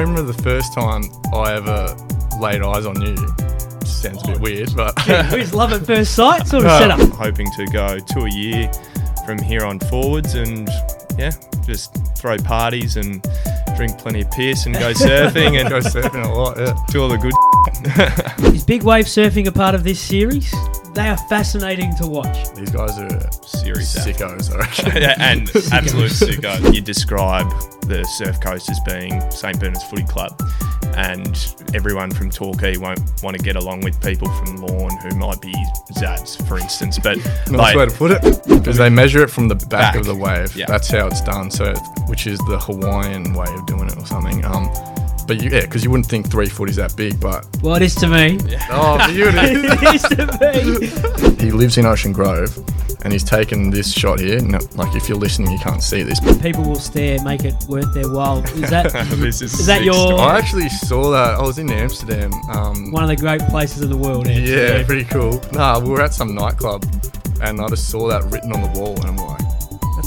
remember the first time I ever laid eyes on you. Sounds a bit weird, but Who's love at first sight sort of Uh, setup? hoping to go to a year from here on forwards and yeah, just throw parties and drink plenty of piss and go surfing and go surfing a lot. Yeah. do all the good. Is big wave surfing a part of this series? They are fascinating to watch. These guys are Serious sickos, I reckon. Yeah, and absolute sicko. You describe the Surf Coast as being St Bernard's Footy Club, and everyone from Torquay won't want to get along with people from Lorne who might be Zads, for instance. But Nice like, way to put it. Because they measure it from the back, Back. of the wave. Yeah. That's how it's done. So, which is the Hawaiian way of doing it or something. Um, but you, yeah, because you wouldn't think three foot is that big, but Well, it is to me. oh, for you it is. it is to me. he lives in Ocean Grove, and he's taken this shot here. No, like if you're listening, you can't see this. People will stare, make it worth their while. Is that this is, Is that your- stuff. I actually saw that. I was in Amsterdam. Um, one of the great places in the world? yeah, pretty cool. Nah, we were at some nightclub, and I just saw that written on the wall, and I'm like, that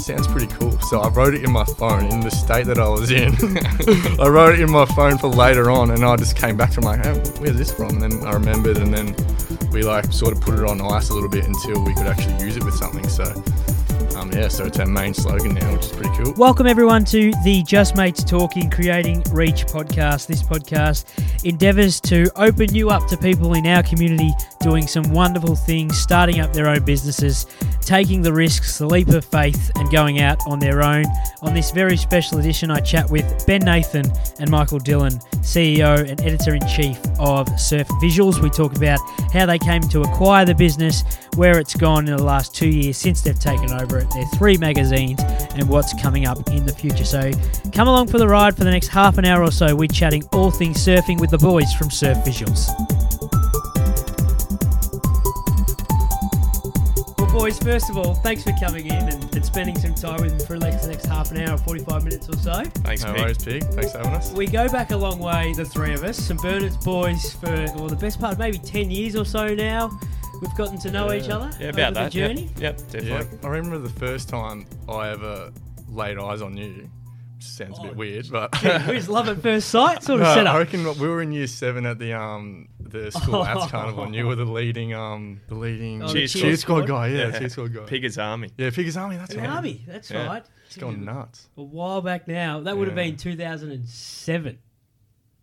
sounds pretty cool. So I wrote it in my phone in the state that I was in. I wrote it in my phone for later on, and I just came back to my, hey, where's this from? And then I remembered, and then we like sort of put it on ice a little bit until we could actually use it with something. So, um, yeah, so it's our main slogan now, which is pretty cool. Welcome everyone to the Just Mates Talking Creating Reach podcast. This podcast endeavours to open you up to people in our community doing some wonderful things, starting up their own businesses, taking the risks, the leap of faith, and going out on their own. On this very special edition, I chat with Ben Nathan and Michael Dillon, CEO and editor in chief of Surf Visuals. We talk about how they came to acquire the business, where it's gone in the last two years since they've taken over it, their three magazines, and what's coming up in the future. So come along for the ride for the next half an hour or so. We're chatting all things surfing with the boys from Surf Visuals. Well, boys, first of all, thanks for coming in and, and spending some time with me for the next, next half an hour, 45 minutes or so. Thanks, No Pete. worries, Pig. Thanks for having us. We go back a long way, the three of us. St Bernard's boys for, well, the best part of maybe 10 years or so now. We've gotten to know each other Yeah, about the that. Yep, journey. Yep, definitely. Yeah, I remember the first time I ever laid eyes on you. Which sounds a bit Oh, weird, but Who's love at first sight sort of No, I reckon we were in year seven at the um the school arts carnival, and you were the leading um the leading Oh, Cheer cheer squad. squad guy. Yeah, Yeah. cheer squad guy. Piggers Army. Yeah, Piggers Army. That's right. army, that's Yeah. right. It's gone nuts. A while back now. That would have been 2007.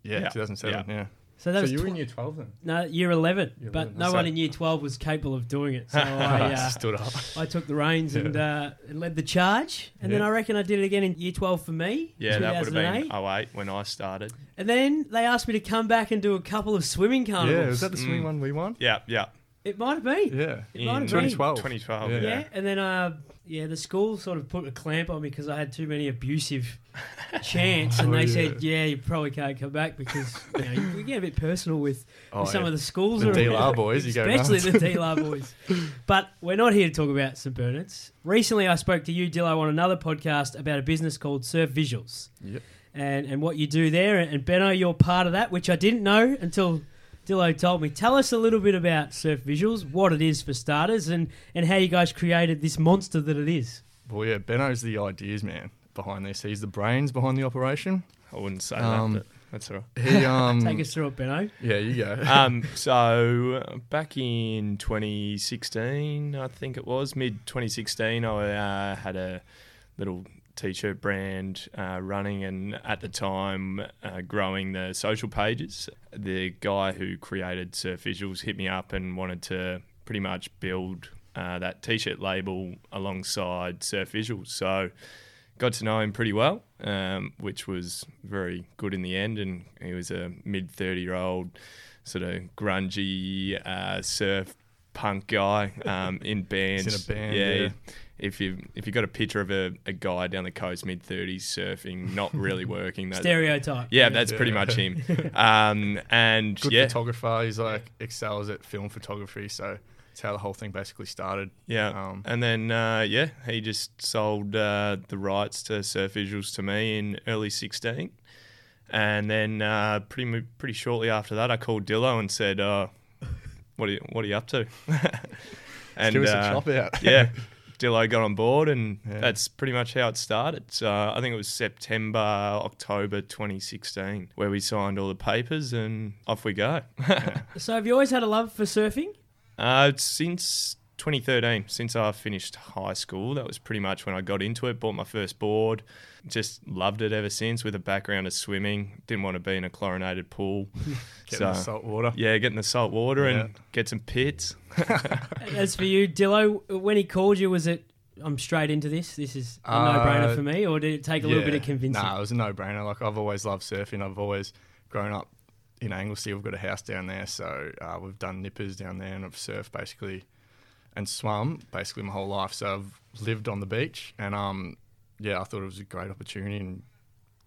Yeah, Yeah. 2007. Yeah. So that So was you were tw- in year 12 then. no, year 11. Year but 11, no one in year 12 was capable of doing it. So I, uh, Stood up. I took the reins and, uh, led the charge. And then I reckon I did it again in year 12 for me. Yeah, that would have been 08 when I started. And then they asked me to come back and do a couple of swimming carnivals. Yeah, was that the swimming Mm. one we won? Yeah, yeah. It might have been. Yeah. It might have In been. 2012. 2012. Yeah. Yeah. Yeah, and then uh, yeah, the school sort of put a clamp on me because I had too many abusive chants, and Oh, they yeah. said, "Yeah, you probably can't come back because you know you, we get a bit personal with, Oh, with some yeah. of the schools, The around- DLR boys, you go especially nuts. the DLR boys." But we're not here to talk about St Bernard's. Recently, I spoke to you, Dillo, on another podcast about a business called Surf Visuals Yep. and and what you do there. And Benno, you're part of that, which I didn't know until Dillo told me. Tell us a little bit about Surf Visuals, what it is for starters, and and how you guys created this monster that it is. Well, yeah, Benno's the ideas man behind this. He's the brains behind the operation. I wouldn't say Um, that, but that's all right. He um Take us through it, Benno. yeah, you go. um, so uh, back in 2016, I think it was mid 2016, I uh, had a little t-shirt brand uh, running, and at the time, uh, growing the social pages. The guy who created Surf Visuals hit me up and wanted to pretty much build uh, that t-shirt label alongside Surf Visuals. So got to know him pretty well, um, which was very good in the end. And he was a mid 30 year old, sort of grungy uh, surf punk guy um, in bands. In a band, yeah. If you if you got a picture of a, a guy down the coast, mid thirties, surfing, not really working, that, Stereotype. yeah, that's Yeah. pretty much him. Um, and Good yeah, photographer. He's like excels at film photography, so that's how the whole thing basically started. Yeah, Um, and then uh, yeah, he just sold uh, the rights to Surf Visuals to me in early '16, and then uh, pretty pretty shortly after that, I called Dillo and said, uh, "What are you What are you up to?" and Give us a uh, chop out. yeah, Dillo got on board, and Yeah. that's pretty much how it started. So I think it was September, October 2016 where we signed all the papers, and off we go. So have you always had a love for surfing? uh, since 2013, since I finished high school, that was pretty much when I got into it. Bought my first board, just loved it ever since. With a background of swimming, didn't want to be in a chlorinated pool. Get So- in the salt water. Yeah, get in the salt water and get some pits. As for you, Dillo, when he called you, was it? I'm straight into this. This is a Uh, no-brainer for me, or did it take a little bit of convincing? Nah, it was a no-brainer. Like I've always loved surfing. I've always grown up in Anglesea. We've got a house down there, so uh, we've done nippers down there, and I've surfed basically and swum basically my whole life. So I've lived on the beach, and um, yeah, I thought it was a great opportunity and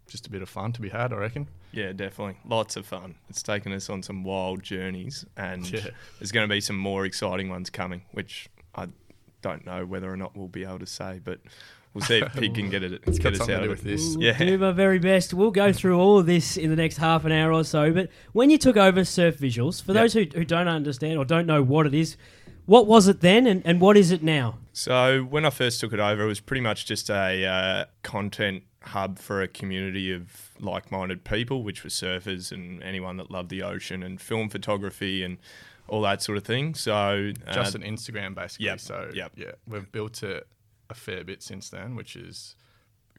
just a bit of fun to be had. I reckon. Yeah, definitely. Lots of fun. It's taken us on some wild journeys, and Yeah. there's going to be some more exciting ones coming, which I don't know whether or not we'll be able to say, but we'll see if Pig can get it. It's get got us something out to do of with it. this. We'll Yeah. do my very best. We'll go through all of this in the next half an hour or so. But when you took over Surf Visuals, for Yep. those who, who don't understand or don't know what it is, what was it then and, and what is it now? So when I first took it over, it was pretty much just a uh, content hub for a community of like-minded people, which was surfers and anyone that loved the ocean and film photography and all that sort of thing. So uh, Just an Instagram, basically. yep, So yep. yeah, we've built it a fair bit since then, which is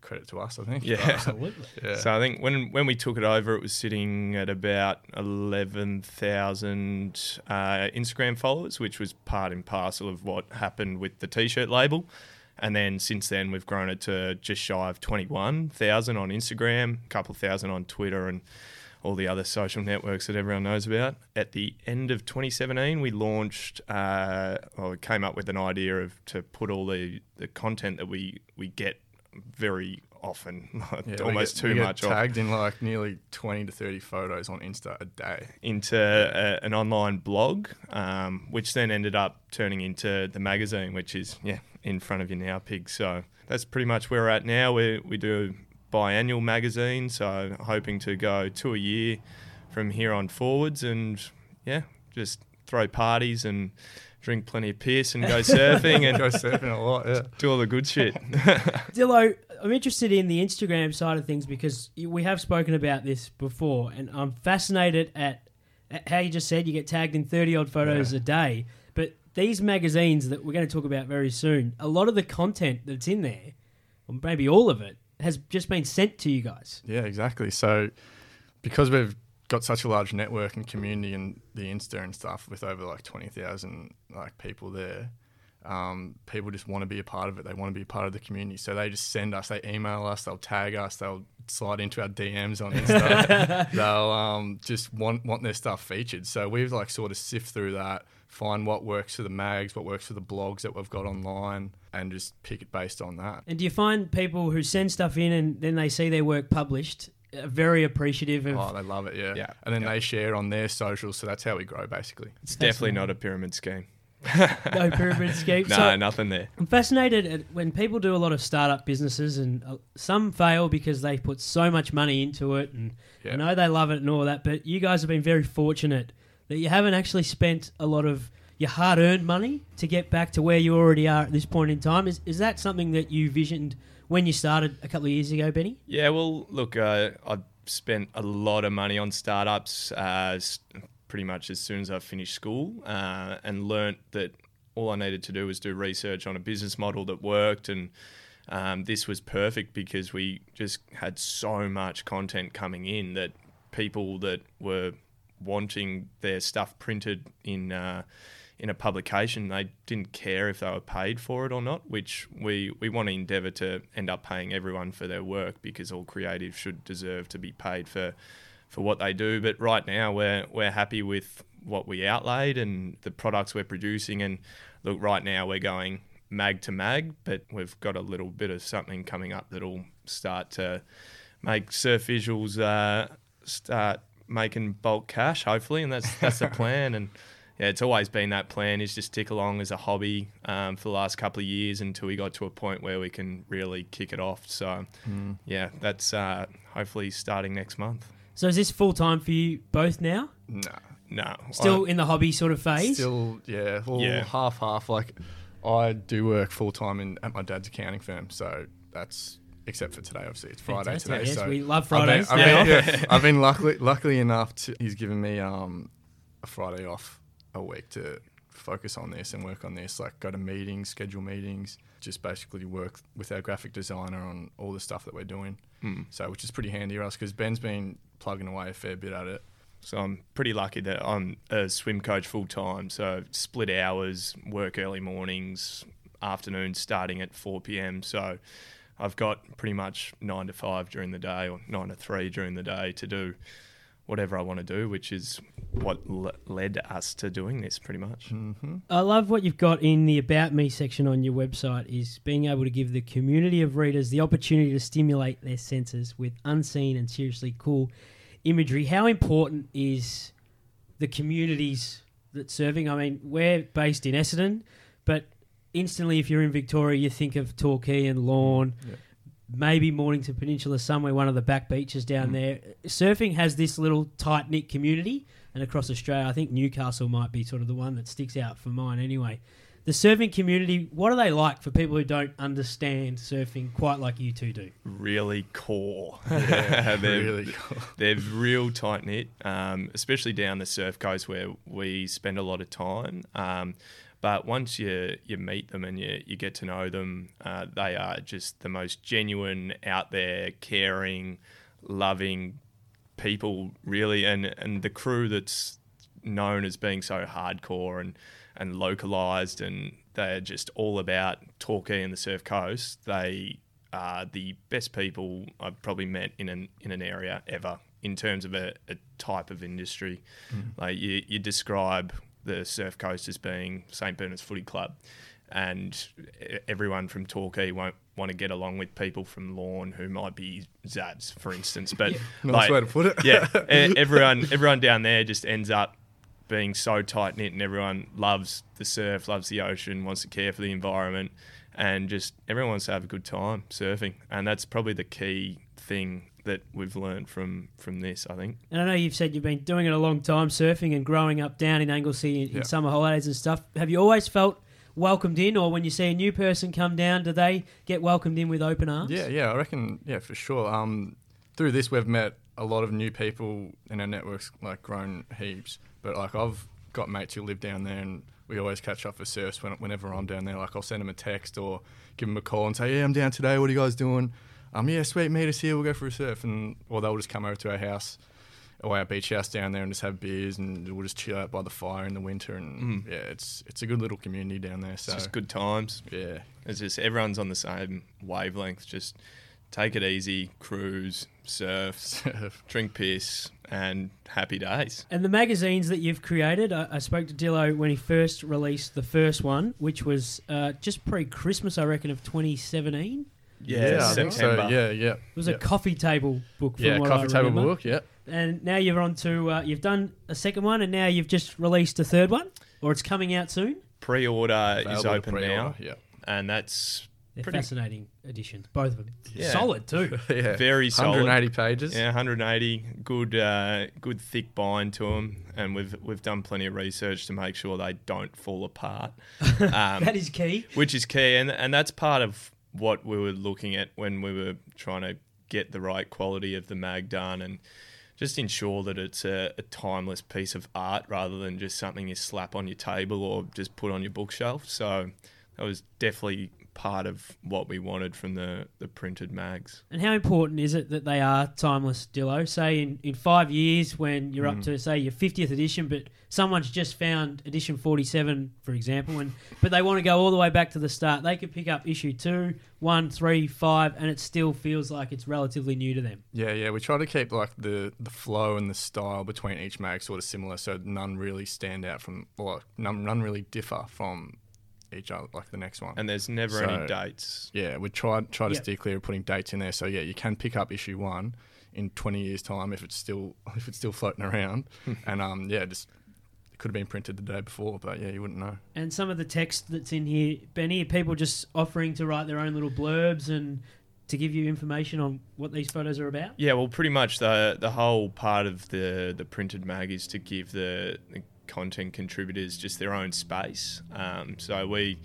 credit to us, I think. Yeah. Absolutely. yeah. So I think when when we took it over, it was sitting at about eleven thousand uh, Instagram followers, which was part and parcel of what happened with the T-shirt label. And then since then, we've grown it to just shy of twenty one thousand on Instagram, a couple thousand on Twitter, and all the other social networks that everyone knows about. At the end of 2017, we launched, uh, or we came up with an idea of to put all the, the content that we, we get very often, Yeah, almost get- too much tagged in like nearly 20 to 30 photos on Insta a day. into a, an online blog, um, which then ended up turning into the magazine, which is yeah in front of you now, pig. So that's pretty much where we're at now. We we do biannual magazine, so hoping to go two a year from here on forwards, and yeah, just throw parties and drink plenty of piss and go surfing and Go surfing a lot, yeah. do all the good shit. Dillo, I'm interested in the Instagram side of things because we have spoken about this before, and I'm fascinated at, at how you just said you get tagged in 30 odd photos a day. But these magazines that we're going to talk about very soon, a lot of the content that's in there, or maybe all of it, has just been sent to you guys. Yeah, exactly. So because we've got such a large network and community and the Insta and stuff with over like 20,000 like people there, um, people just want to be a part of it. They want to be a part of the community. So they just send us, they email us, they'll tag us, they'll slide into our DMs on Insta. they'll um, just want, want their stuff featured. So we've like sort of sift through that, find what works for the mags, what works for the blogs that we've got online and just pick it based on that. And do you find people who send stuff in and then they see their work published very appreciative of. Oh, they love it, yeah. Yeah, And then yeah. they share on their socials, so that's how we grow, basically. It's definitely not a pyramid scheme. No pyramid scheme. No, So- nothing there. I'm fascinated at when people do a lot of startup businesses, and uh, some fail because they put so much money into it, and I know they love it and all that. But you guys have been very fortunate that you haven't actually spent a lot of your hard-earned money to get back to where you already are at this point in time. Is is that something that you visioned when you started a couple of years ago, Benny? Yeah, well, look, uh, I've spent a lot of money on startups uh, pretty much as soon as I finished school uh, and learnt that all I needed to do was do research on a business model that worked. And um, this was perfect because we just had so much content coming in that people that were wanting their stuff printed in. In a publication, they didn't care if they were paid for it or not, which we, we want to endeavour to end up paying everyone for their work because all creatives should deserve to be paid for for what they do. But right now we're we're happy with what we outlaid and the products we're producing and look right now we're going mag to mag, but we've got a little bit of something coming up that'll start to make surf visuals uh, start making bulk cash hopefully and that's that's the plan and yeah, it's always been that plan is just tick along as a hobby um, for the last couple of years until we got to a point where we can really kick it off. So, yeah, that's uh, hopefully starting next month. So is this full time for you both now? No. No, Still in the hobby sort of phase? Still, yeah, all Yeah. half half. Like, I do work full time in at my dad's accounting firm, so that's except for today. Obviously, it's Friday Fantastic, today. yes, so we love I've been- Fridays I've been, yeah, I've been luckily luckily enough to he's given me um a Friday off a week to focus on this and work on this. Like go to meetings, schedule meetings, just basically work with our graphic designer on all the stuff that we're doing. Hmm. So which is pretty handy for us because Ben's been plugging away a fair bit at it. So I'm pretty lucky that I'm a swim coach full time. So split hours, work early mornings, afternoons starting at 4 p.m. So I've got pretty much nine to five during the day or nine to three during the day to do whatever I want to do, which is what l- led us to doing this pretty much. Mm-hmm. I love what you've got in the About Me section on your website is being able to give the community of readers the opportunity to stimulate their senses with unseen and seriously cool imagery. How important is the communities that serving? I mean, we're based in Essendon, but instantly if you're in Victoria, you think of Torquay and Lorne, Yeah. Maybe Mornington Peninsula, somewhere one of the back beaches down Mm. there. Surfing has this little tight knit community, and across Australia, I think Newcastle might be sort of the one that sticks out for mine anyway. The surfing community, what are they like for people who don't understand surfing quite like you two do? Really core. Yeah, They're- really cool. They're real tight knit, um, especially down the surf coast where we spend a lot of time. Um, but once you you meet them and you, you get to know them, uh, they are just the most genuine, out there, caring, loving people, really. And and the crew that's known as being so hardcore and and localized, and they're just all about Torquay and the surf coast. They are the best people I've probably met in an in an area ever in terms of a, a type of industry. Like you, you describe the surf coast as being St Bernard's Footy Club, and e- everyone from Torquay won't want to get along with people from Lorne who might be Zabs, for instance. But Nice like, way to put it. yeah, e- everyone everyone down there just ends up being so tight knit, and everyone loves the surf, loves the ocean, wants to care for the environment, and just everyone wants to have a good time surfing, and that's probably the key thing that we've learned from from this. I think. And I know you've said you've been doing it a long time, surfing and growing up down in Anglesea in, in summer holidays and stuff. Have you always felt welcomed in, or when you see a new person come down, do they get welcomed in with open arms? Yeah, yeah, I reckon, yeah, for sure. Um, through this, we've met a lot of new people, and our network's like grown heaps. But like, I've got mates who live down there, and we always catch up for surfs when, whenever I'm down there. Like, I'll send them a text or give them a call and say, "Yeah, I'm down today. What are you guys doing?" Um, yeah, sweet, meet us here. We'll go for a surf, and or they'll just come over to our house. Or our beach house down there and just have beers and we'll just chill out by the fire in the winter and Mm. yeah it's it's a good little community down there It's so just good times. yeah It's just everyone's on the same wavelength. Just take it easy, cruise, surf, drink piss, and happy days. And the magazines that you've created, I, I spoke to Dillo when he first released the first one, which was uh, just pre Christmas, I reckon, of 2017. Yeah, I think so. September. yeah yeah It was yeah. a coffee table book. From yeah what coffee I table remember. book yeah And now you're on to, uh, you've done a second one, and now you've just released a third one, or it's coming out soon. Pre-order is Available to open pre-order, now, Yeah. and that's They're Pretty- fascinating editions, both of them. Yeah. Solid too. yeah. very solid. 180 pages. Yeah, 180. Good, uh, good thick bind to them, and we've we've done plenty of research to make sure they don't fall apart, um, that is key. which is key, and and that's part of what we were looking at when we were trying to get the right quality of the mag done, and just ensure that it's a, a timeless piece of art rather than just something you slap on your table or just put on your bookshelf. So that was definitely part of what we wanted from the the printed mags. And how important is it that they are timeless, Dillo? Say in, in five years, when you're Mm. up to say your 50th edition, but someone's just found edition 47, for example, and but they want to go all the way back to the start, they could pick up issue two, one, three, five, and it still feels like it's relatively new to them. Yeah, yeah. We try to keep like the the flow and the style between each mag sort of similar, so none really stand out from, or none, none really differ from each other, like the next one. And there's never So- any dates. yeah, we try try to Yep. steer clear of putting dates in there. So yeah, you can pick up issue one in 20 years' time if it's still if it's still floating around, and um yeah, just it could have been printed the day before, but yeah, you wouldn't know. And some of the text that's in here, Benny, are people just offering to write their own little blurbs and to give you information on what these photos are about? Yeah, well, pretty much the the whole part of the the printed mag is to give the, the content contributors just their own space. Um, so we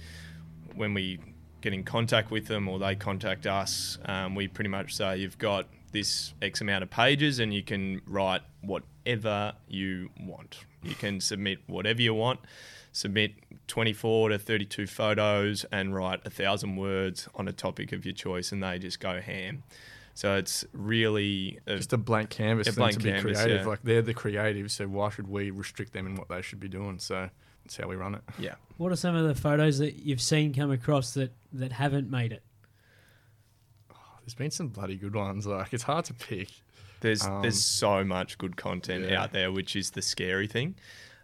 when we get in contact with them or they contact us, um, we pretty much say you've got this X amount of pages and you can write whatever you want. You can submit whatever you want. Submit 24 to 32 photos and write a thousand words on a topic of your choice, and they just go ham. So it's really a, Just a blank canvas A blank to be canvas, creative. yeah. Like they're the creatives, so why should we restrict them in what they should be doing? So that's how we run it. yeah. What are some of the photos that you've seen come across that, that haven't made it? There's been some bloody good ones. Like it's hard to pick. There's Um, there's so much good content yeah. out there, which is the scary thing.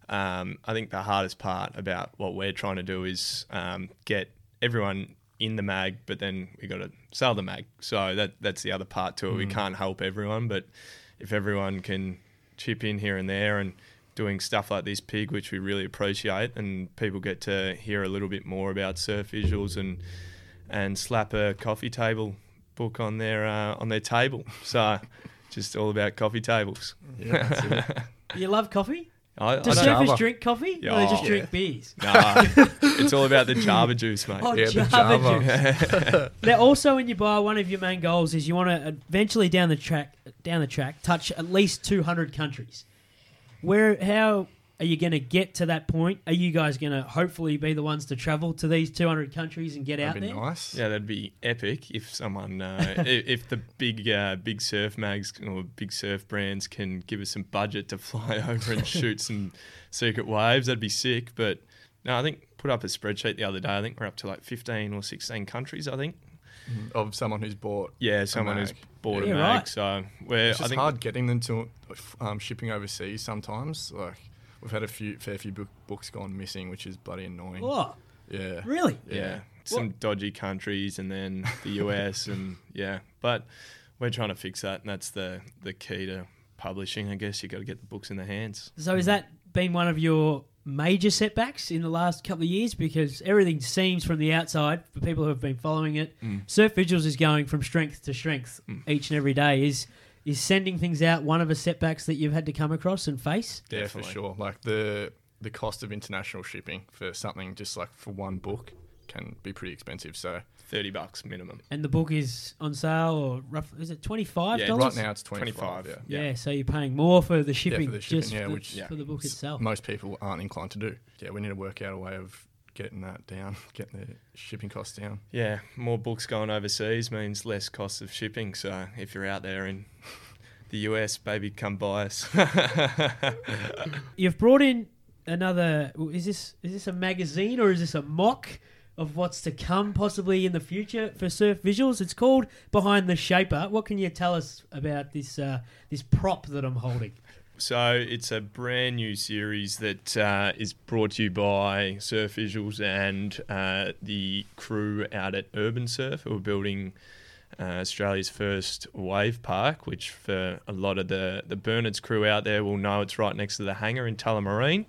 Um, I think the hardest part about what we're trying to do is um, get everyone in the mag, but then we got to sell the mag. So that that's the other part to it. We Mm. can't help everyone, but if everyone can chip in here and there and doing stuff like this pig, which we really appreciate, and people get to hear a little bit more about surf visuals and and slap a coffee table book on their uh, on their table. So just all about coffee tables. Yeah. You love coffee? I, I Do don't- surfers Java. drink coffee? Yeah. or they just Oh. drink beers? Nah, it's all about the Java juice, mate. Oh, Yeah, the Java Java. juice. Now, also when you buy, one of your main goals is you want to eventually down the track, down the track, touch at least 200 countries. Where, how are you going to get to that point? Are you guys going to hopefully be the ones to travel to these 200 countries and get out That'd be there? nice. Yeah, that'd be epic if someone, uh, if the big uh, big surf mags or big surf brands can give us some budget to fly over and shoot some secret waves. That'd be sick. But no, I think put up a spreadsheet the other day. I think we're up to like fifteen or sixteen countries. I think. Of someone who's bought. Yeah, someone who's mag. bought Yeah, a mag. right. So we're. It's I just think hard getting them to um, shipping overseas sometimes. Like we've had a few fair few book, books gone missing, which is bloody annoying. Oh, Yeah. really? yeah, some dodgy countries and then the US and yeah, but we're trying to fix that, and that's the the key to publishing. I guess you got to get the books in the hands. So has that been one of your major setbacks in the last couple of years? Because everything seems from the outside, for people who have been following it, Mm. Surf Visuals is going from strength to strength each and every day. Is is sending things out one of the setbacks that you've had to come across and face? Yeah, Definitely. for sure. Like the the cost of international shipping for something just like for one book can be pretty expensive. So Thirty bucks minimum. And the book is on sale, or rough, is it twenty five Yeah, dollars? right now it's twenty five. 25. Yeah. Yeah, so you're paying more for the Yeah, shipping, for the shipping, just yeah, for, which Yeah. for the book itself. most people aren't inclined to do. Yeah, we need to work out a way of getting that down, getting the shipping costs down. Yeah, more books going overseas means less cost of shipping. So if you're out there in the US, baby, come buy us. You've brought in another. Is this is this a magazine or is this a mock of what's to come, possibly in the future for Surf Visuals? It's called Behind the Shaper. What can you tell us about this uh, this prop that I'm holding? So it's a brand new series that uh, is brought to you by Surf Visuals and uh, the crew out at Urban Surf who are building uh, Australia's first wave park, which for a lot of the, the Bernards crew out there will know it's right next to the hangar in Tullamarine.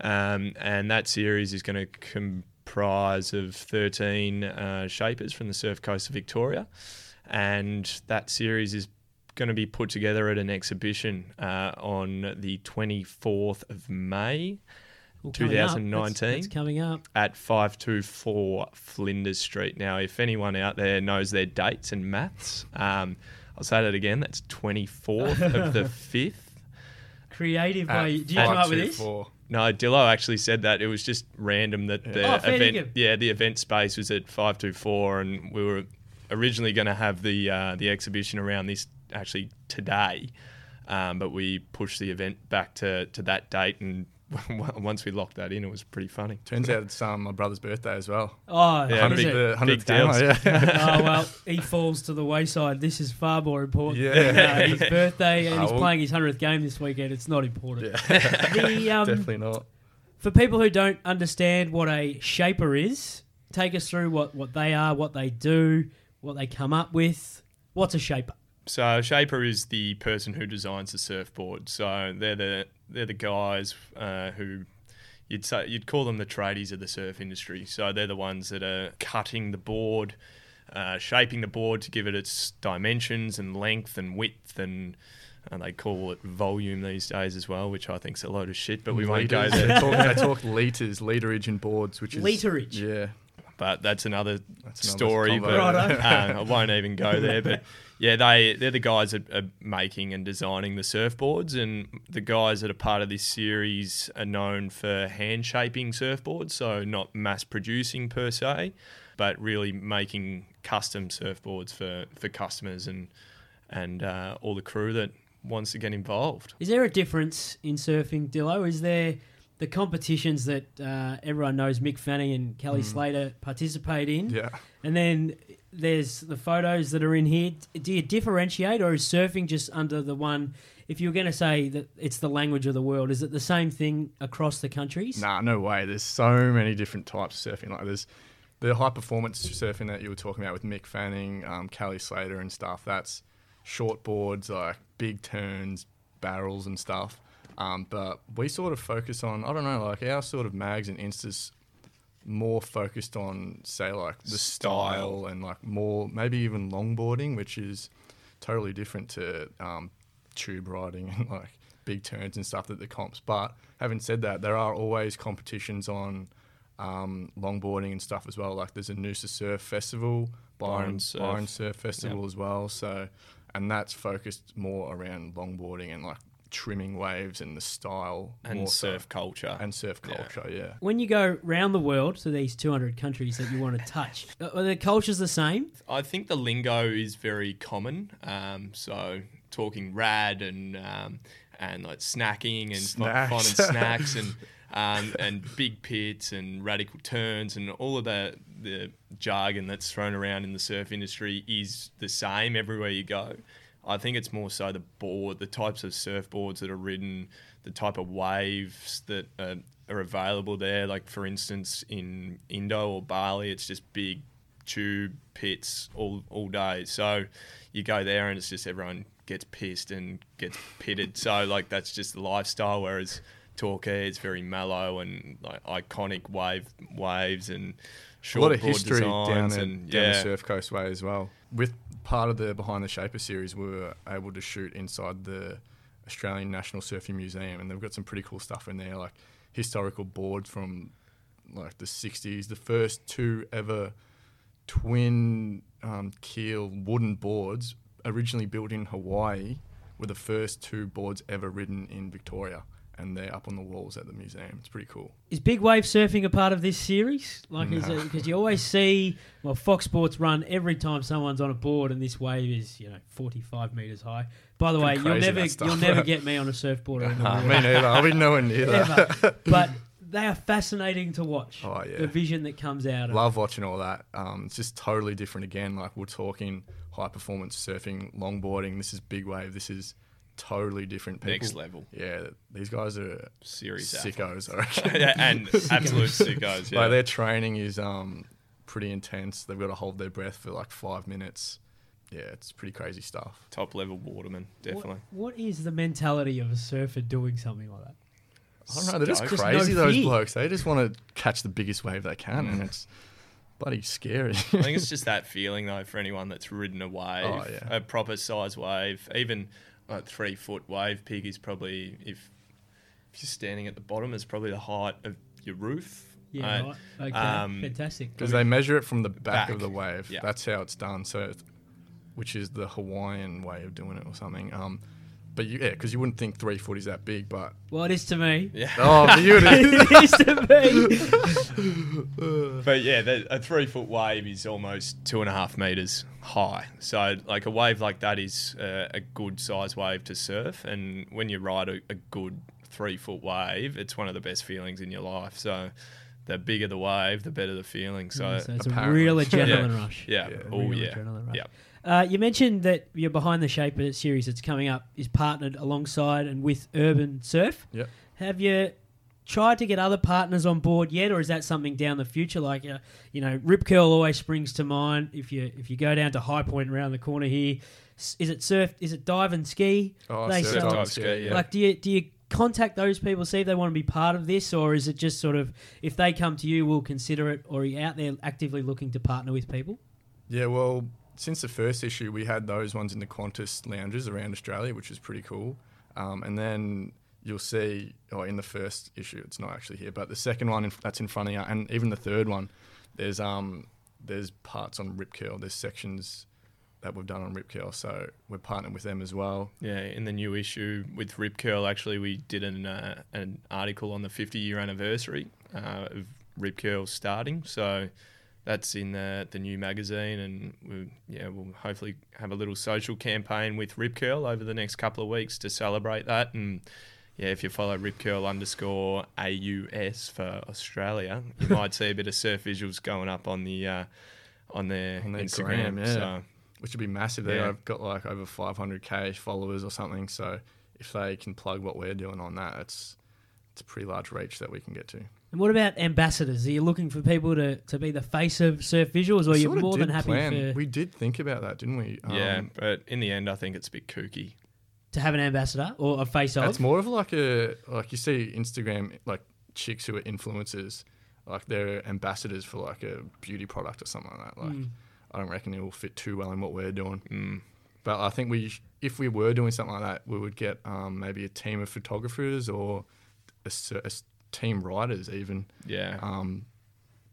Um, and that series is going to comprise of 13 uh, shapers from the surf coast of Victoria. And that series is going to be put together at an exhibition uh, on the 24th of May Well, coming. That's- 2019. That's coming up. at 524 Flinders Street. Now, if anyone out there knows their dates and maths, um, I'll say that again. That's 24th of the 5th. Creative At way. Did you come up with this? 524. No, Dillo actually said that. It was just random that the Oh, event, yeah, the event space was at 524 and we were originally going to have the uh, the exhibition around this actually today. Um, but we pushed the event back to, to that date and once we locked that in, it was pretty funny. Turns out it's um, my brother's birthday as well. Oh, Yeah, is big- it? The hundredth Big deals. demo, yeah. oh well, he falls to the wayside. This is far more important. Yeah. than, uh, his birthday, and Oh, he's well. playing his hundredth game this weekend. It's not important. yeah. The, um, Definitely not. for people who don't understand what a shaper is, take us through what, what they are, what they do, what they come up with. What's a shaper? So shaper is the person who designs the surfboard. So they're the they're the guys uh, who you'd say you'd call them the tradies of the surf industry. So they're the ones that are cutting the board, uh, shaping the board to give it its dimensions and length and width and. And they call it volume these days as well, which I think's a load of shit. But we won't go there. They talk, they talk liters, literage in boards, which is Literage? Yeah, but that's another That's another story. convo. But Righto. uh, I won't even go there. But yeah, they they're the guys that are making and designing the surfboards, and the guys that are part of this series are known for hand shaping surfboards, so not mass producing per se, but really making custom surfboards for for customers and and uh, all the crew that wants to get involved. Is there a difference in surfing, Dillo? Is there the competitions that uh, everyone knows Mick Fanning and Kelly Slater participate in, Yeah. and then there's the photos that are in here. Do you differentiate, or is surfing just under the one? If you're going to say that it's the language of the world, is it the same thing across the countries? Nah, no way. There's so many different types of surfing. Like there's the high performance surfing that you were talking about with Mick Fanning, um, Kelly Slater, and stuff. That's short boards, like big turns, barrels, and stuff. Um, but we sort of focus on I don't know, like our sort of mags and instas more focused on say like the style, Style. and like more maybe even longboarding, which is totally different to um, tube riding and like big turns and stuff that the comps. But having said that, there are always competitions on um, longboarding and stuff as well. Like there's a Noosa Surf Festival, Byron, Byron Surf. Byron Surf Festival as well. So, and that's focused more around longboarding and like trimming waves and the style And more so. surf culture. and surf culture. Yeah. When you go round the world to these 200 countries that you want to touch, are the cultures the same? I think the lingo is very common. Um, so talking rad and um, and like snacking and fi- Snacks. finding snacks and um, and big pits and radical turns and all of the the jargon that's thrown around in the surf industry is the same everywhere you go. I think it's more so the board, the types of surfboards that are ridden, the type of waves that are, are available there. Like for instance, in Indo or Bali, it's just big tube pits all all day. So you go there and it's just everyone gets pissed and gets pitted. So like that's just the lifestyle. Whereas Torquay is very mellow and like iconic wave waves and a short lot of history down, and down yeah. the Surf Coast Way as well. With part of the Behind the Shaper series, we were able to shoot inside the Australian National Surfing Museum, and they've got some pretty cool stuff in there, like historical boards from like the 60s, the first two ever twin um, keel wooden boards originally built in Hawaii were the first two boards ever ridden in Victoria. And they're up on the walls at the museum. It's pretty cool. Is big wave surfing a part of this series? Like, is No. it because you always see well, Fox Sports run every time someone's on a board, and this wave is you know forty five meters high. By the way, you'll never you'll never get me on a surfboard or Nah, me neither. I'll be nowhere near that. But they are fascinating to watch. Oh, yeah. The vision that comes out of. Love watching all that. Um, it's just totally different again. Like we're talking high performance surfing, longboarding. This is big wave. This is totally different. People. Next level. Yeah, these guys are Serious sickos. Yeah, and absolute sickos. Yeah. Like their training is um, pretty intense. They've got to hold their breath for like five minutes. Yeah, it's pretty crazy stuff. Top level waterman, What- definitely. what is the mentality of a surfer doing something like that? I don't know. They're just Stoked. Just no crazy. those fear. blokes. They just want to catch the biggest wave they can, and it's bloody scary. I think it's just that feeling though for anyone that's ridden a wave, Oh, yeah. a proper size wave, even like three foot wave pig is probably if if you're standing at the bottom, it's probably the height of your roof. Yeah, right. Okay, um, fantastic. Because they measure it from the back, Back. of the wave. Yeah. That's how it's done. So, which is the Hawaiian way of doing it or something. Um, but you, yeah, because you wouldn't think three foot is that big, but Well, it is to me. Yeah. oh, for you it is. it is to me. But yeah, the, a three foot wave is almost two and a half meters high. So, like a wave like that is uh, a good size wave to surf. And when you ride a, a good three foot wave, it's one of the best feelings in your life. So, the bigger the wave, the better the feeling. So, so it's a apparently. real adrenaline Yeah. rush. yeah, Yeah. oh Real yeah, adrenaline rush. yeah. Uh, you mentioned that your Behind the Shaper series that's coming up is partnered alongside and with Urban Surf. Yep. Have you tried to get other partners on board yet, or is that something down the future? Like, uh, you know, Rip Curl always springs to mind. If you if you go down to High Point around the corner here, s- is it surf? Is it dive and ski? Oh, They surf sell- dive ski, yeah. Like, do you do you contact those people, see if they want to be part of this, or is it just sort of if they come to you, we'll consider it, or are you out there actively looking to partner with people? Yeah, well, since the first issue, we had those ones in the Qantas lounges around Australia, which is pretty cool. Um, and then you'll see, oh, in the first issue, it's not actually here, but the second one in, that's in front of you, and even the third one, there's um there's parts on Rip Curl. There's sections that we've done on Rip Curl, so we're partnering with them as well. Yeah, in the new issue with Rip Curl, actually, we did an uh, an article on the 50 year anniversary uh, of Rip Curl starting. So that's in the the new magazine, and we yeah we'll hopefully have a little social campaign with Rip Curl over the next couple of weeks to celebrate that. And yeah, if you follow Rip Curl underscore AUS for Australia, you might see a bit of surf visuals going up on the uh, on their On Instagram. Instagram, yeah. So which would be massive. Yeah. There, I've got like over 500k followers or something. So if they can plug what we're doing on that, it's it's a pretty large reach that we can get to. And what about ambassadors? Are you looking for people to, to be the face of Surf Visuals, or are We you sorta more than did happy plan- for, We did think about that, didn't we? yeah, Um, but in the end, I think it's a bit kooky. to have an ambassador or a face of? It's more of like a like you see Instagram like chicks who are influencers, like they're ambassadors for like a beauty product or something like that. Like Mm. I don't reckon it will fit too well in what we're doing. Mm. But I think we, if we were doing something like that, we would get um, maybe a team of photographers or a, s- a s- team writers even, Yeah. um,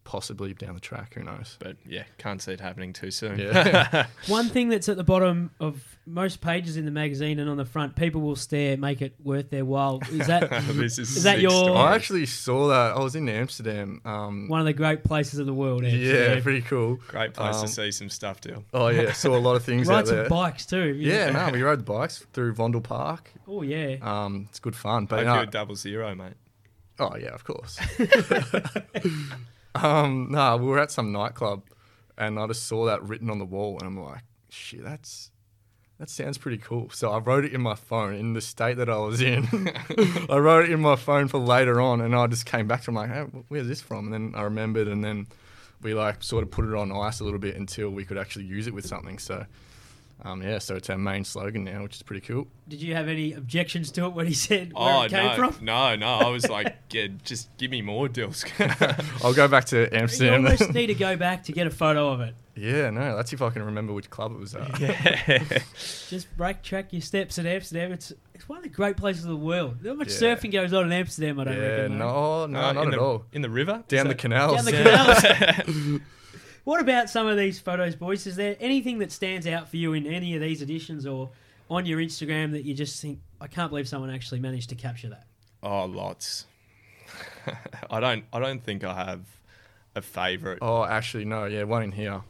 possibly down the track. Who knows? but yeah, can't see it happening too soon. Yeah. One thing that's at the bottom of most pages in the magazine and on the front, people will stare, make it worth their while. Is that this is, Is that your- story. I actually saw that. I was in Amsterdam. Um, one of the great places of the world? yeah, pretty cool. great place um, to see some stuff, Dill. Oh yeah, saw a lot of things out Ride some there. bikes too. Yeah, no, we rode the bikes through Vondel Park. Oh yeah. Um, it's good fun. But Hope no, you're a double zero, mate. oh yeah, of course. Um, no, we were at some nightclub, and I just saw that written on the wall, and I'm like, shit, that's that sounds pretty cool. So I wrote it in my phone in the state that I was in. I wrote it in my phone for later on, and I just came back to my, hey, where's this from? And then I remembered, and then we like sort of put it on ice a little bit until we could actually use it with something. So. Um, yeah, so it's our main slogan now, which is pretty cool. Did you have any objections to it when he said where Oh it came no, from? no, no! I was like, yeah, just give me more deals. I'll go back to You Amsterdam. almost need to go back to get a photo of it. yeah, no, that's if I can remember which club it was at. Just break track your steps at Amsterdam. It's it's one of the great places of the world. Not much Yeah. surfing goes on in Amsterdam, I don't Yeah, reckon. no, though. no, Uh, not in at the, all. In the river, Down Is the that- canals. Down the canals. What about some of these photos, boys? Is there anything that stands out for you in any of these editions or on your Instagram that you just think, I can't believe someone actually managed to capture that? Oh, lots. I don't. I don't think I have a favourite. Oh, actually, no, yeah, one in here,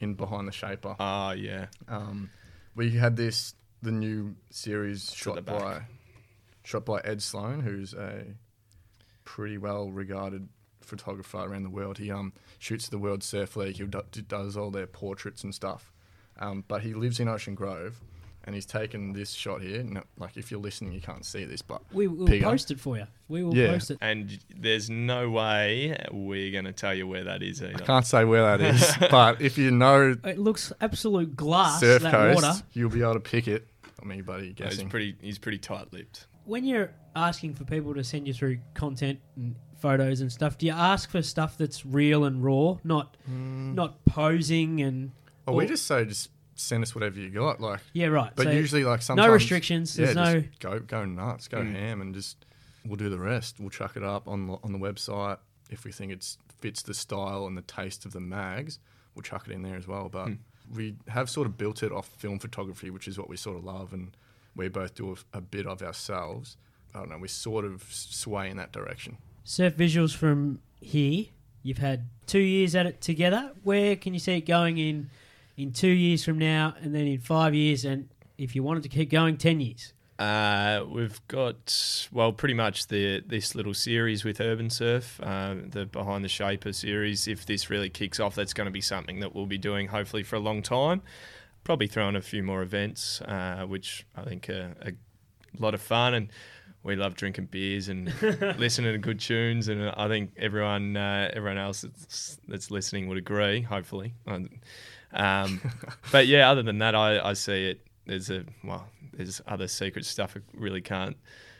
in behind the shaper. Ah, yeah. Um, we had this the new series the shot by shot by Ed Sloane, who's a pretty well regarded photographer around the world. He um shoots the World Surf League. He do, does all their portraits and stuff. Um, but he lives in Ocean Grove, and he's taken this shot here. No, like if you're listening, you can't see this, but We will Bigger. post it for you. We will Yeah. post it. And there's no way we're going to tell you where that is I can't say where that is. but if you know It looks absolute glass, Surf that Coast, water. you'll be able to pick it. I mean, buddy, He's pretty. He's pretty tight-lipped. When you're asking for people to send you through content and photos and stuff, do you ask for stuff that's real and raw, not not posing and Oh, we just say just send us whatever you got. Like, yeah, right. but so usually like sometimes no restrictions. Yeah, There's no go go nuts, go Mm. ham, and just we'll do the rest. We'll chuck it up on the, on the website if we think it fits the style and the taste of the mags. We'll chuck it in there as well. But Mm. we have sort of built it off film photography, which is what we sort of love, and we both do a, a bit of ourselves. I don't know. We sort of sway in that direction. Surf visuals from here. You've had two years at it together. Where can you see it going in in two years from now, and then in five years, and if you wanted to keep going, ten years? Uh, we've got well, pretty much the this little series with Urban Surf, uh, the Behind the Shaper series. If this really kicks off, that's going to be something that we'll be doing hopefully for a long time. Probably throwing a few more events, uh, which I think are a lot of fun, and we love drinking beers and listening to good tunes. And I think everyone uh, everyone else that's, that's listening would agree. Hopefully, um, but yeah, other than that, I, I see it. There's a well, there's other secret stuff I really can't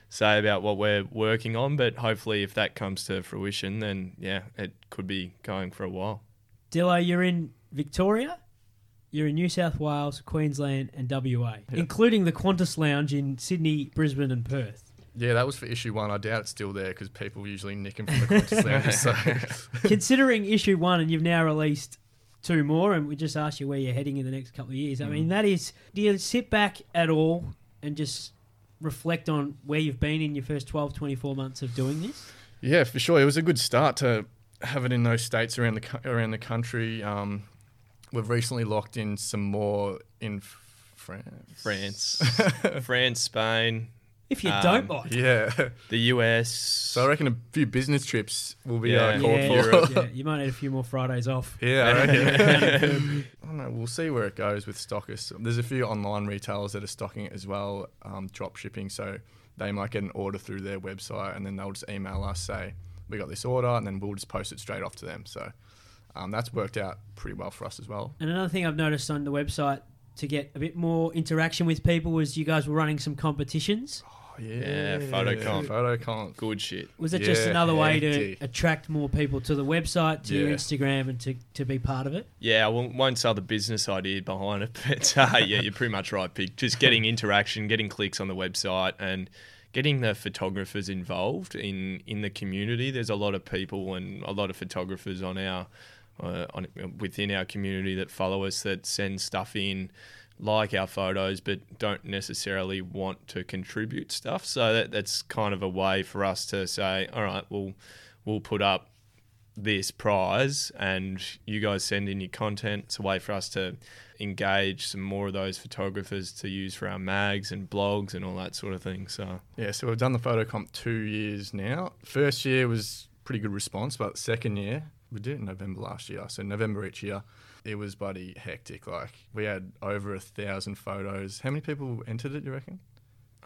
say about what we're working on, but hopefully, if that comes to fruition, then yeah, it could be going for a while. Dillo, you're in Victoria, you're in New South Wales, Queensland, and WA, including the Qantas Lounge in Sydney, Brisbane, and Perth. Yeah, that was for issue one. I doubt it's still there because people usually nick them from the Qantas lounge. So Considering issue one, and you've now released two more, and we just asked you where you're heading in the next couple of years. I Mm. mean, that is. Do you sit back at all and just reflect on where you've been in your first 12, 24 months of doing this? yeah, for sure, it was a good start to have it in those states around the around the country. Um, we've recently locked in some more in France. France, France, Spain, If you Um, don't mind. Yeah. the US. So I reckon a few business trips will be Yeah. uh, called Yeah, for. yeah, you might need a few more Fridays off. Yeah, I reckon. I don't know. We'll see where it goes with stockists. There's a few online retailers that are stocking it as well, um, drop shipping. So they might get an order through their website and then they'll just email us, say, we got this order, and then we'll just post it straight off to them. So um, that's worked out pretty well for us as well. And another thing I've noticed on the website to get a bit more interaction with people was you guys were running some competitions. Oh, yeah. Yeah, photocon. Photocon. Good shit. Was it just Yeah, another way to hectic. attract more people to the website, to your Yeah. Instagram, and to, to be part of it? Yeah, I won't, won't sell the business idea behind it, but uh, yeah, you're pretty much right, Pig. Just getting interaction, getting clicks on the website, and getting the photographers involved in, in the community. There's a lot of people and a lot of photographers on our uh, on within our community that follow us that send stuff in like our photos but don't necessarily want to contribute stuff so that, that's kind of a way for us to say all right well we'll put up this prize and you guys send in your content. It's a way for us to engage some more of those photographers to use for our mags and blogs and all that sort of thing. So Yeah, so we've done the photo comp two years now. First year was pretty good response, but second year, we did it in November last year. So November each year, it was bloody hectic. Like we had over a thousand photos. How many people entered it, you reckon?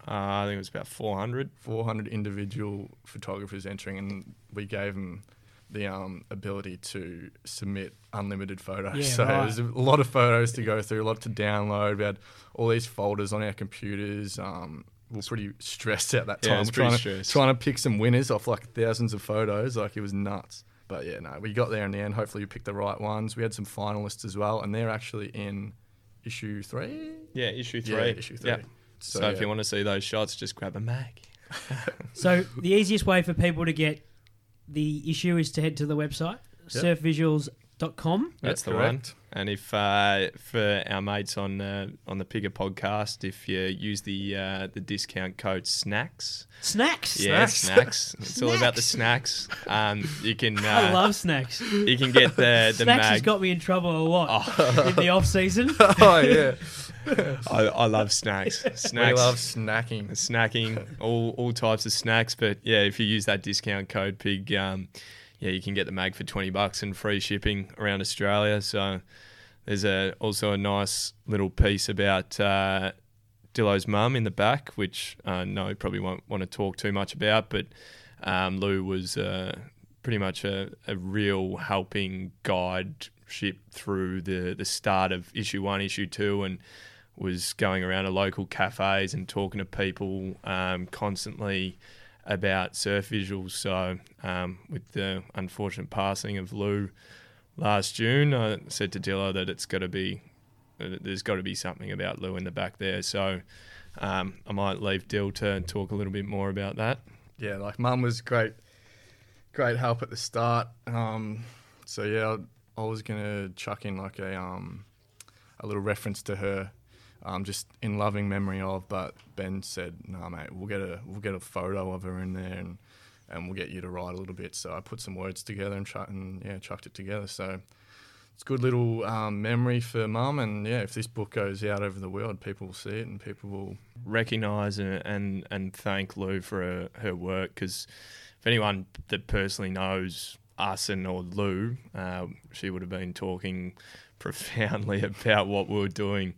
uh, I think it was about 400. 400 individual photographers entering, and we gave them the um, ability to submit unlimited photos. Yeah, so right. there's a lot of photos to go through, a lot to download. We had all these folders on our computers. Um, we were pretty stressed at that Yeah, time. it's trying, pretty to, stressed. trying to pick some winners off like thousands of photos. Like it was nuts. But yeah, no, we got there in the end. Hopefully, we picked the right ones. We had some finalists as well, and they're actually in issue three. Yeah, issue three. Yeah, issue three. Yep. So, if yeah. you want to see those shots, just grab a mag. So the easiest way for people to get the issue is to head to the website, Yep. surfvisuals.com. That's the correct. one. And if uh, for our mates on uh, on the Pigger podcast, if you use the uh, the discount code snacks, Snacks. yeah, Snacks. snacks. It's all about the snacks. Um, you can uh, I love snacks. you can get the the snacks has got me in trouble a lot Oh, in the off season. oh yeah, I, I love snacks. Snacks. we love snacking. snacking, all all types of snacks. But yeah, if you use that discount code Pig, um, yeah, you can get the mag for twenty bucks and free shipping around Australia. So there's a also a nice little piece about uh, Dillo's mum in the back, which uh, no, probably won't want to talk too much about, but um, Lou was uh, pretty much a, a real helping guide ship through the the start of issue one, issue two, and was going around to local cafes and talking to people um, constantly about surf visuals. So, um, with the unfortunate passing of Lou last June, I said to Dillo that it's got to be there's got to be something about Lou in the back there. So, um, I might leave Dill to talk a little bit more about that. yeah, like mum was great, great help at the start. Um, so yeah, I, I was gonna chuck in like a um, a little reference to her, um, just in loving memory of. But Ben said, "No, mate, we'll get a we'll get a photo of her in there and and we'll get you to write a little bit." So I put some words together and and yeah, chucked it together. So. It's a good little um, memory for mum, and yeah, if this book goes out over the world, people will see it and people will recognize and and, and thank Lou for her, her work because if anyone that personally knows us and or Lou, uh, she would have been talking profoundly about what we were doing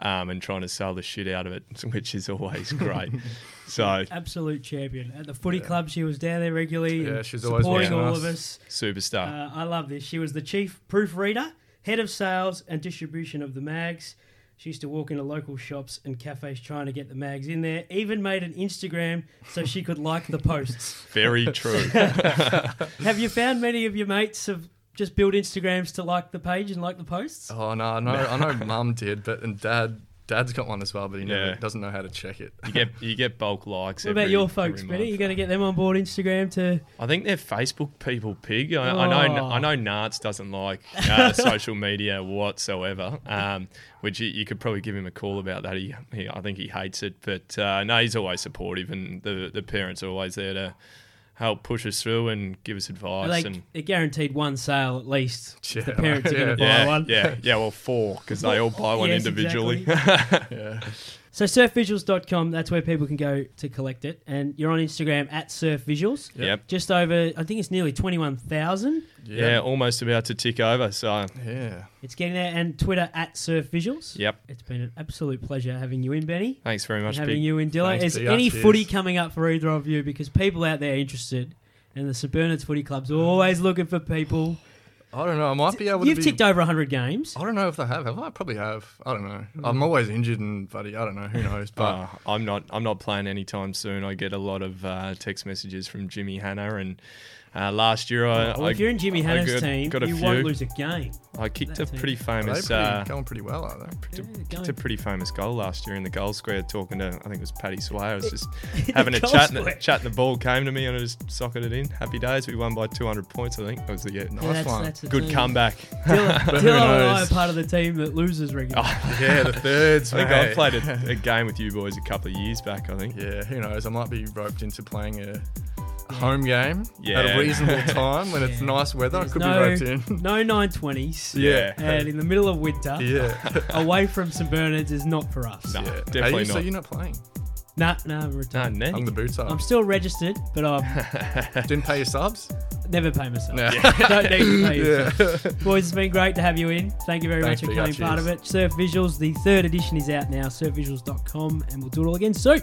um, and trying to sell the shit out of it, which is always great. so Absolute champion. At the footy Yeah. club, she was down there regularly. Yeah, and she's always supporting all us. of us. superstar. Uh, I love this. She was the chief proofreader, head of sales and distribution of the mags. She used to walk into local shops and cafes trying to get the mags in there. Even made an Instagram so she could like the posts. Very true. Have you found many of your mates have just build Instagrams to like the page and like the posts? Oh no, I know, I know, mum did, but and dad Dad's got one as well, but he never Yeah. doesn't know how to check it. You get you get bulk likes. What about every- your folks, every Benny? month. You going to get them on board Instagram to? I think they're Facebook people, pig. I, I know Oh. I know Narts doesn't like uh, social media whatsoever, um, which you, you could probably give him a call about that. He, he I think he hates it, but uh, no, he's always supportive, and the the parents are always there to help push us through and give us advice. Like and it guaranteed one sale at least. Yeah, the parents are yeah. going to buy yeah, one. yeah, yeah. Well, four because they all buy one Yes, individually. Yeah. So surfvisuals.com, that's where people can go to collect it. And you're on Instagram at surfvisuals. yep. Just over, I think it's nearly 21,000. Yeah. almost about to tick over. So, Yeah. It's getting there. And Twitter at surfvisuals. yep. It's been an absolute pleasure having you in, Benny. Thanks very And much, having Pig. you in, Dillon. Thanks, Is Peter. any Cheers. footy coming up for either of you? Because people out there are interested. And the St Bernard's Footy Club's always looking for people. I don't know. I might be able to You've to be. ticked over 100 games. I don't know if they have. Have I? Probably have. I don't know. Hmm. I'm always injured and buddy. I don't know. Who knows? But Uh, I'm not. I'm not playing anytime soon. I get a lot of uh, text messages from Jimmy Hanna, and uh, last year I, Well, I, if you're in Jimmy I Hanna's got- team, got a you few. won't lose a game. I kicked that a team. pretty they're famous. pretty, Uh, going pretty well, are they? Yeah, kicked going. a pretty famous goal last year in the goal square. Talking to, I think it was Paddy Sway. I was just having a chat, and the, chat. And the ball came to me, and I just socketed it in. Happy days. We won by 200 points. I think that was the yeah, Nice Yeah, that's, one. that's good team. comeback. Dillon, Dillon and I are part of the team that loses regularly. Oh, Yeah, the thirds. I think mate. I played a, a game with you boys a couple of years back. I think. Yeah, who knows? I might be roped into playing a a home game at a reasonable time when it's nice weather. There's I could no- be roped in. No 920s. Yeah. And in the middle of winter, yeah. away from St Bernard's is not for us. No, yeah. definitely you, not. So you're not playing? Nah, nah, I'm Nah, retired. Nick. Hung the boots up. I'm still registered, but I Didn't pay your subs? never pay myself. No. Don't need to pay you. Yeah. Boys, it's been great to have you in. Thank you very Thanks, much for becoming part of it. Surf Visuals, the third edition is out now, surfvisuals.com, and we'll do it all again soon.